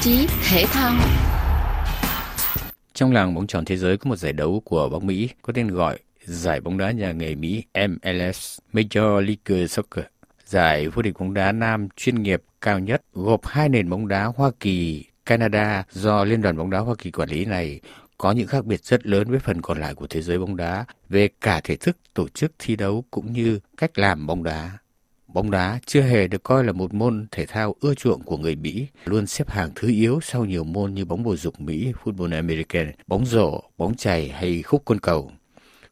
chí thể thao. Trong làng bóng tròn thế giới có một giải đấu của bóng Mỹ có tên gọi giải bóng đá nhà nghề Mỹ MLS Major League Soccer. Giải vô địch bóng đá nam chuyên nghiệp cao nhất gộp hai nền bóng đá Hoa Kỳ, Canada do Liên đoàn bóng đá Hoa Kỳ quản lý này có những khác biệt rất lớn với phần còn lại của thế giới bóng đá về cả thể thức tổ chức thi đấu cũng như cách làm bóng đá. Bóng đá chưa hề được coi là một môn thể thao ưa chuộng của người Mỹ, luôn xếp hàng thứ yếu sau nhiều môn như bóng bầu dục Mỹ, football American, bóng rổ, bóng chày hay khúc côn cầu.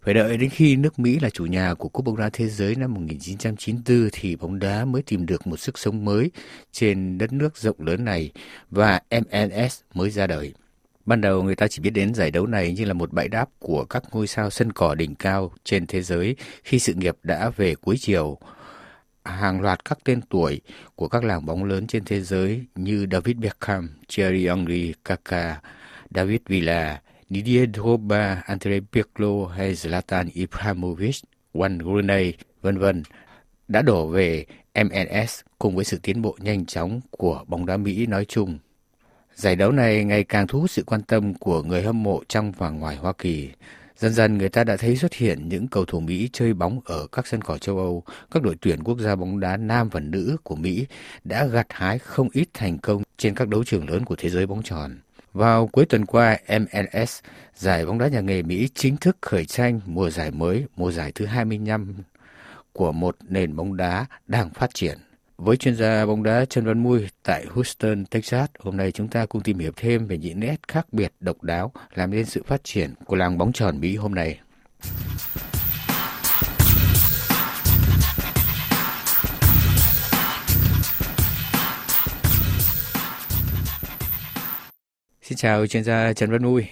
Phải đợi đến khi nước Mỹ là chủ nhà của Cúp bóng đá thế giới năm 1994 thì bóng đá mới tìm được một sức sống mới trên đất nước rộng lớn này và MLS mới ra đời. Ban đầu người ta chỉ biết đến giải đấu này như là một bãi đáp của các ngôi sao sân cỏ đỉnh cao trên thế giới khi sự nghiệp đã về cuối chiều. Hàng loạt các tên tuổi của các làng bóng lớn trên thế giới như David Beckham, Thierry Henry, Kaká, David Villa, Didier Drogba, Andre Pirlo hay Zlatan Ibrahimovic, Wayne Rooney, vân vân đã đổ về MLS cùng với sự tiến bộ nhanh chóng của bóng đá Mỹ nói chung Giải đấu này ngày càng thu hút sự quan tâm của người hâm mộ trong và ngoài Hoa Kỳ. Dần dần người ta đã thấy xuất hiện những cầu thủ Mỹ chơi bóng ở các sân cỏ châu Âu. Các đội tuyển quốc gia bóng đá nam và nữ của Mỹ đã gặt hái không ít thành công trên các đấu trường lớn của thế giới bóng tròn. Vào cuối tuần qua, MLS, giải bóng đá nhà nghề Mỹ chính thức khởi tranh mùa giải mới, mùa giải thứ 25 của một nền bóng đá đang phát triển. Với chuyên gia bóng đá Trần Văn Mui tại Houston, Texas, hôm nay chúng ta cùng tìm hiểu thêm về những nét khác biệt độc đáo làm nên sự phát triển của làng bóng tròn Mỹ hôm nay. Xin chào chuyên gia Trần Văn Mui.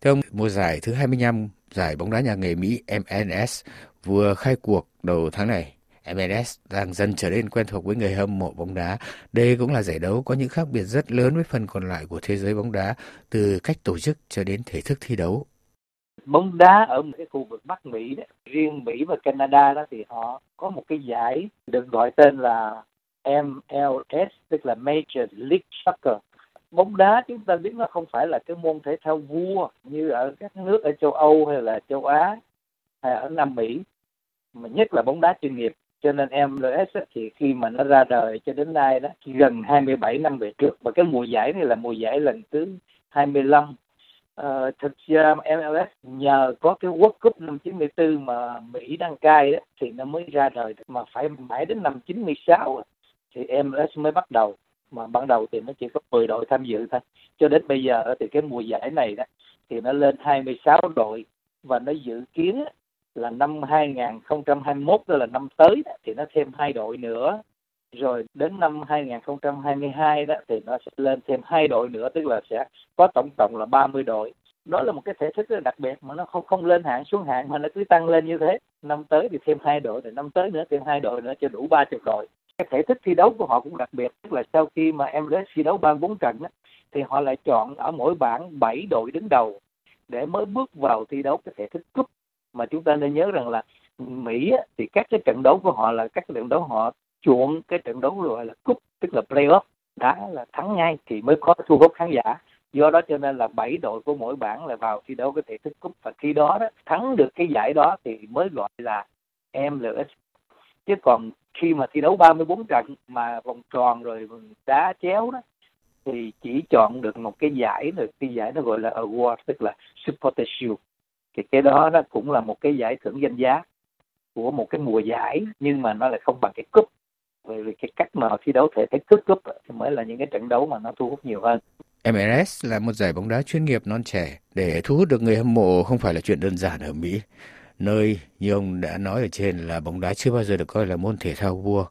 Thưa ông, mùa giải thứ 25 giải bóng đá nhà nghề Mỹ MLS vừa khai cuộc đầu tháng này MLS đang dần trở nên quen thuộc với người hâm mộ bóng đá. Đây cũng là giải đấu có những khác biệt rất lớn với phần còn lại của thế giới bóng đá, từ cách tổ chức cho đến thể thức thi đấu. Bóng đá ở một cái khu vực Bắc Mỹ, đó, riêng Mỹ và Canada đó thì họ có một cái giải được gọi tên là MLS, tức là Major League Soccer. Bóng đá chúng ta biết nó không phải là cái môn thể thao vua như ở các nước ở châu Âu hay là châu Á hay ở Nam Mỹ mà nhất là bóng đá chuyên nghiệp cho nên MLS thì khi mà nó ra đời cho đến nay đó gần 27 năm về trước. Và cái mùa giải này là mùa giải lần thứ 25 Ờ, thực ra MLS nhờ có cái World Cup năm 94 mà Mỹ đăng cai đó, thì nó mới ra đời. Mà phải mãi đến năm 96 thì MLS mới bắt đầu. Mà ban đầu thì nó chỉ có 10 đội tham dự thôi. Cho đến bây giờ thì cái mùa giải này đó thì nó lên 26 đội và nó dự kiến là năm 2021 đó là năm tới đó, thì nó thêm hai đội nữa. Rồi đến năm 2022 đó thì nó sẽ lên thêm hai đội nữa tức là sẽ có tổng cộng là 30 đội. Đó là một cái thể thức rất đặc biệt mà nó không không lên hạng xuống hạng mà nó cứ tăng lên như thế. Năm tới thì thêm hai đội rồi năm tới nữa thêm hai đội nữa cho đủ ba chục đội. Cái thể thức thi đấu của họ cũng đặc biệt tức là sau khi mà em đến thi đấu 34 trận đó, thì họ lại chọn ở mỗi bảng 7 đội đứng đầu để mới bước vào thi đấu cái thể thức cúp mà chúng ta nên nhớ rằng là Mỹ thì các cái trận đấu của họ là các trận đấu họ chuộng cái trận đấu gọi là cúp tức là playoff đã là thắng ngay thì mới có thu hút khán giả. Do đó cho nên là bảy đội của mỗi bảng là vào thi đấu cái thể thức cúp. Và khi đó, đó thắng được cái giải đó thì mới gọi là MLS chứ còn khi mà thi đấu 34 trận mà vòng tròn rồi đá chéo đó thì chỉ chọn được một cái giải rồi cái giải nó gọi là award tức là supporter shield thì cái đó nó cũng là một cái giải thưởng danh giá của một cái mùa giải nhưng mà nó lại không bằng cái cúp. Bởi vì cái cách mà thi đấu thể thấy cúp cúp thì mới là những cái trận đấu mà nó thu hút nhiều hơn. MLS là một giải bóng đá chuyên nghiệp non trẻ để thu hút được người hâm mộ không phải là chuyện đơn giản ở Mỹ. Nơi như ông đã nói ở trên là bóng đá chưa bao giờ được coi là môn thể thao vua.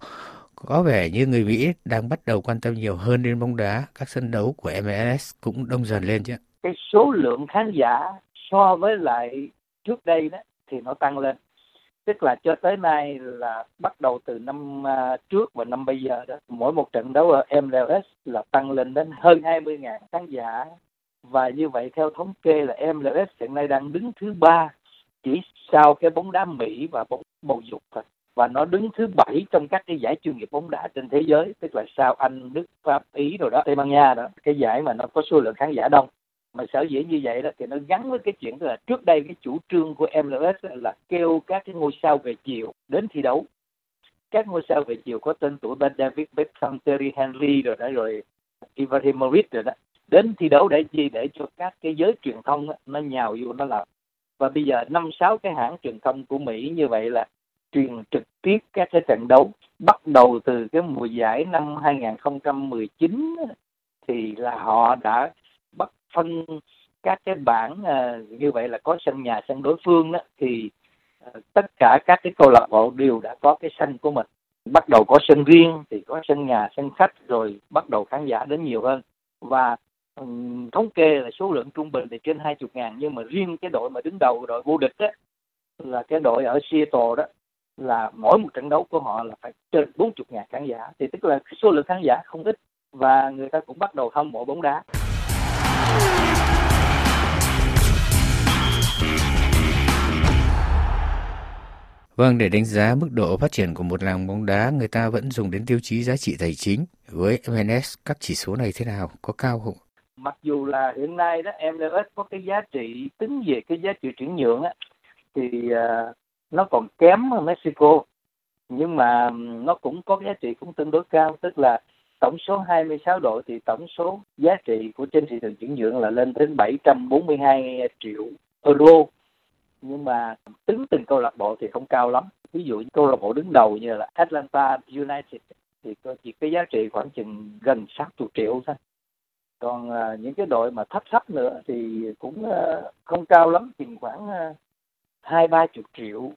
Có vẻ như người Mỹ đang bắt đầu quan tâm nhiều hơn đến bóng đá. Các sân đấu của MLS cũng đông dần lên chứ. Cái số lượng khán giả so với lại trước đây đó thì nó tăng lên. Tức là cho tới nay là bắt đầu từ năm à, trước và năm bây giờ đó mỗi một trận đấu ở MLS là tăng lên đến hơn 20.000 khán giả. Và như vậy theo thống kê là MLS hiện nay đang đứng thứ ba chỉ sau cái bóng đá Mỹ và bóng bầu dục thôi. Và nó đứng thứ bảy trong các cái giải chuyên nghiệp bóng đá trên thế giới tức là sau Anh, Đức, Pháp, Ý rồi đó, Tây Ban Nha đó. Cái giải mà nó có số lượng khán giả đông mà sở dĩ như vậy đó thì nó gắn với cái chuyện là trước đây cái chủ trương của MLS là kêu các cái ngôi sao về chiều đến thi đấu. Các ngôi sao về chiều có tên tuổi Ben David Beckham, Terry Henry rồi đó rồi Ibrahimovic rồi đó đến thi đấu để gì để cho các cái giới truyền thông đó, nó nhào vô nó làm. Và bây giờ năm sáu cái hãng truyền thông của Mỹ như vậy là truyền trực tiếp các cái trận đấu. Bắt đầu từ cái mùa giải năm 2019 thì là họ đã phân các cái bảng ờ, như vậy là có sân nhà sân đối phương đó thì ờ, tất cả các cái câu lạc bộ đều đã có cái sân của mình. Bắt đầu có sân riêng thì có sân nhà sân khách rồi bắt đầu khán giả đến nhiều hơn. Và um, thống kê là số lượng trung bình thì trên hai chục ngàn nhưng mà riêng cái đội mà đứng đầu đội vô địch đó là cái đội ở Seattle đó là mỗi một trận đấu của họ là phải trên 40 ngàn khán giả. Thì tức là số lượng khán giả không ít và người ta cũng bắt đầu hâm mộ bóng đá. Vâng, để đánh giá mức độ phát triển của một làng bóng đá, người ta vẫn dùng đến tiêu chí giá trị tài chính. Với MLS, các chỉ số này thế nào? Có cao không? Mặc dù là hiện nay đó MLS có cái giá trị tính về cái giá trị chuyển nhượng á, thì uh, nó còn kém hơn Mexico. Nhưng mà nó cũng có giá trị cũng tương đối cao, tức là tổng số 26 đội thì tổng số giá trị của trên thị trường chuyển nhượng là lên đến 742 triệu euro. Nhưng mà tính từng câu lạc bộ thì không cao lắm. Ví dụ câu lạc bộ đứng đầu như là Atlanta United thì có chỉ cái giá trị khoảng chừng gần 60 triệu thôi. Còn uh, những cái đội mà thấp thấp nữa thì cũng uh, không cao lắm chừng khoảng à, hai ba chục triệu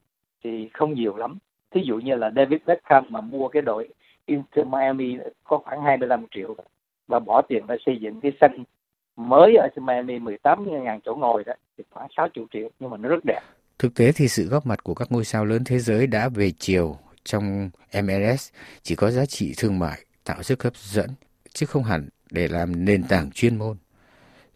thì không nhiều lắm. Thí dụ như là David Beckham mà mua cái đội Inter Miami có khoảng 25 triệu và bỏ tiền ra xây dựng cái sân mới ở Miami 18 ngàn chỗ ngồi đó thì khoảng 6 triệu nhưng mà nó rất đẹp. Thực tế thì sự góp mặt của các ngôi sao lớn thế giới đã về chiều trong MLS chỉ có giá trị thương mại, tạo sức hấp dẫn, chứ không hẳn để làm nền tảng chuyên môn.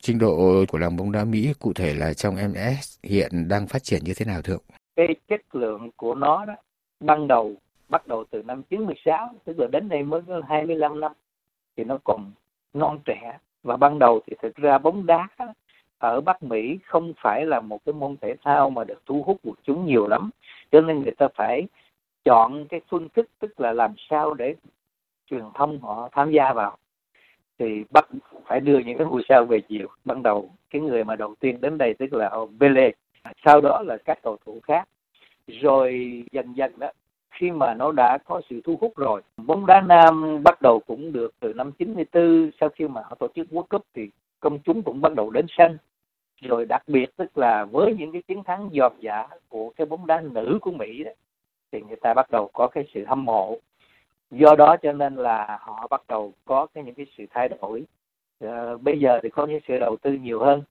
Trình độ của làng bóng đá Mỹ cụ thể là trong MLS hiện đang phát triển như thế nào thưa ông? Cái chất lượng của nó đó ban đầu bắt đầu từ năm 96 tức là đến đây mới có 25 năm, thì nó còn non trẻ. Và ban đầu thì thực ra bóng đá ở Bắc Mỹ không phải là một cái môn thể thao mà được thu hút quần chúng nhiều lắm. Cho nên người ta phải chọn cái phương thức, tức là làm sao để truyền thông họ tham gia vào. Thì bắt phải đưa những cái ngôi sao về chiều ban đầu, cái người mà đầu tiên đến đây tức là Pele, sau đó là các cầu thủ khác. Rồi dần dần đó khi mà nó đã có sự thu hút rồi. Bóng đá nam bắt đầu cũng được từ năm 94 sau khi mà họ tổ chức World Cup thì công chúng cũng bắt đầu đến sân. Rồi đặc biệt tức là với những cái chiến thắng giọt giả của cái bóng đá nữ của Mỹ đó, thì người ta bắt đầu có cái sự hâm mộ. Do đó cho nên là họ bắt đầu có cái những cái sự thay đổi. À, bây giờ thì có những sự đầu tư nhiều hơn.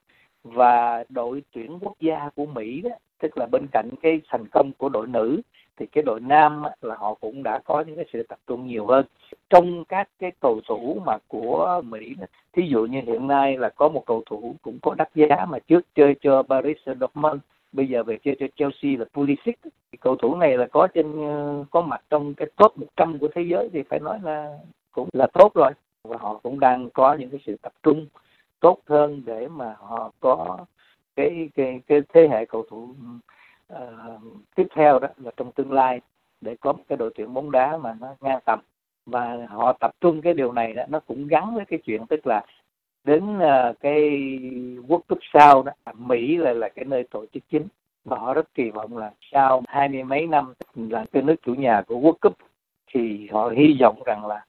Và đội tuyển quốc gia của Mỹ đó tức là bên cạnh cái thành công của đội nữ thì cái đội nam là họ cũng đã có những cái sự tập trung nhiều hơn. Trong các cái cầu thủ mà của Mỹ thí dụ như hiện nay là có một cầu thủ cũng có đắt giá mà trước chơi cho Paris Saint-Germain, bây giờ về chơi cho Chelsea là Pulisic thì cầu thủ này là có trên ờ, có mặt trong cái top 100 của thế giới thì phải nói là cũng là tốt rồi. Và họ cũng đang có những cái sự tập trung tốt hơn để mà họ có cái cái cái thế hệ cầu thủ uh, tiếp theo đó là trong tương lai để có một cái đội tuyển bóng đá mà nó ngang tầm và họ tập trung cái điều này đó nó cũng gắn với cái chuyện tức là đến uh, cái World Cup sau đó Mỹ là là cái nơi tổ chức chính và họ rất kỳ vọng là sau hai mươi mấy năm là cái nước chủ nhà của World Cup thì họ hy vọng rằng là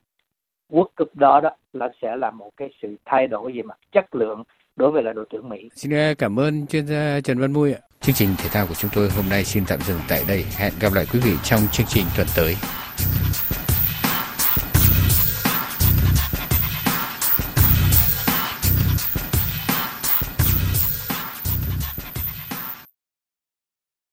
World Cup đó đó là sẽ là một cái sự thay đổi về mặt chất lượng đối với là đội tuyển Mỹ. Xin ờ, cảm ơn chuyên gia Trần Văn Mui ạ. Chương trình thể thao của chúng tôi hôm nay xin tạm dừng tại đây. Hẹn gặp lại quý vị trong chương trình tuần tới.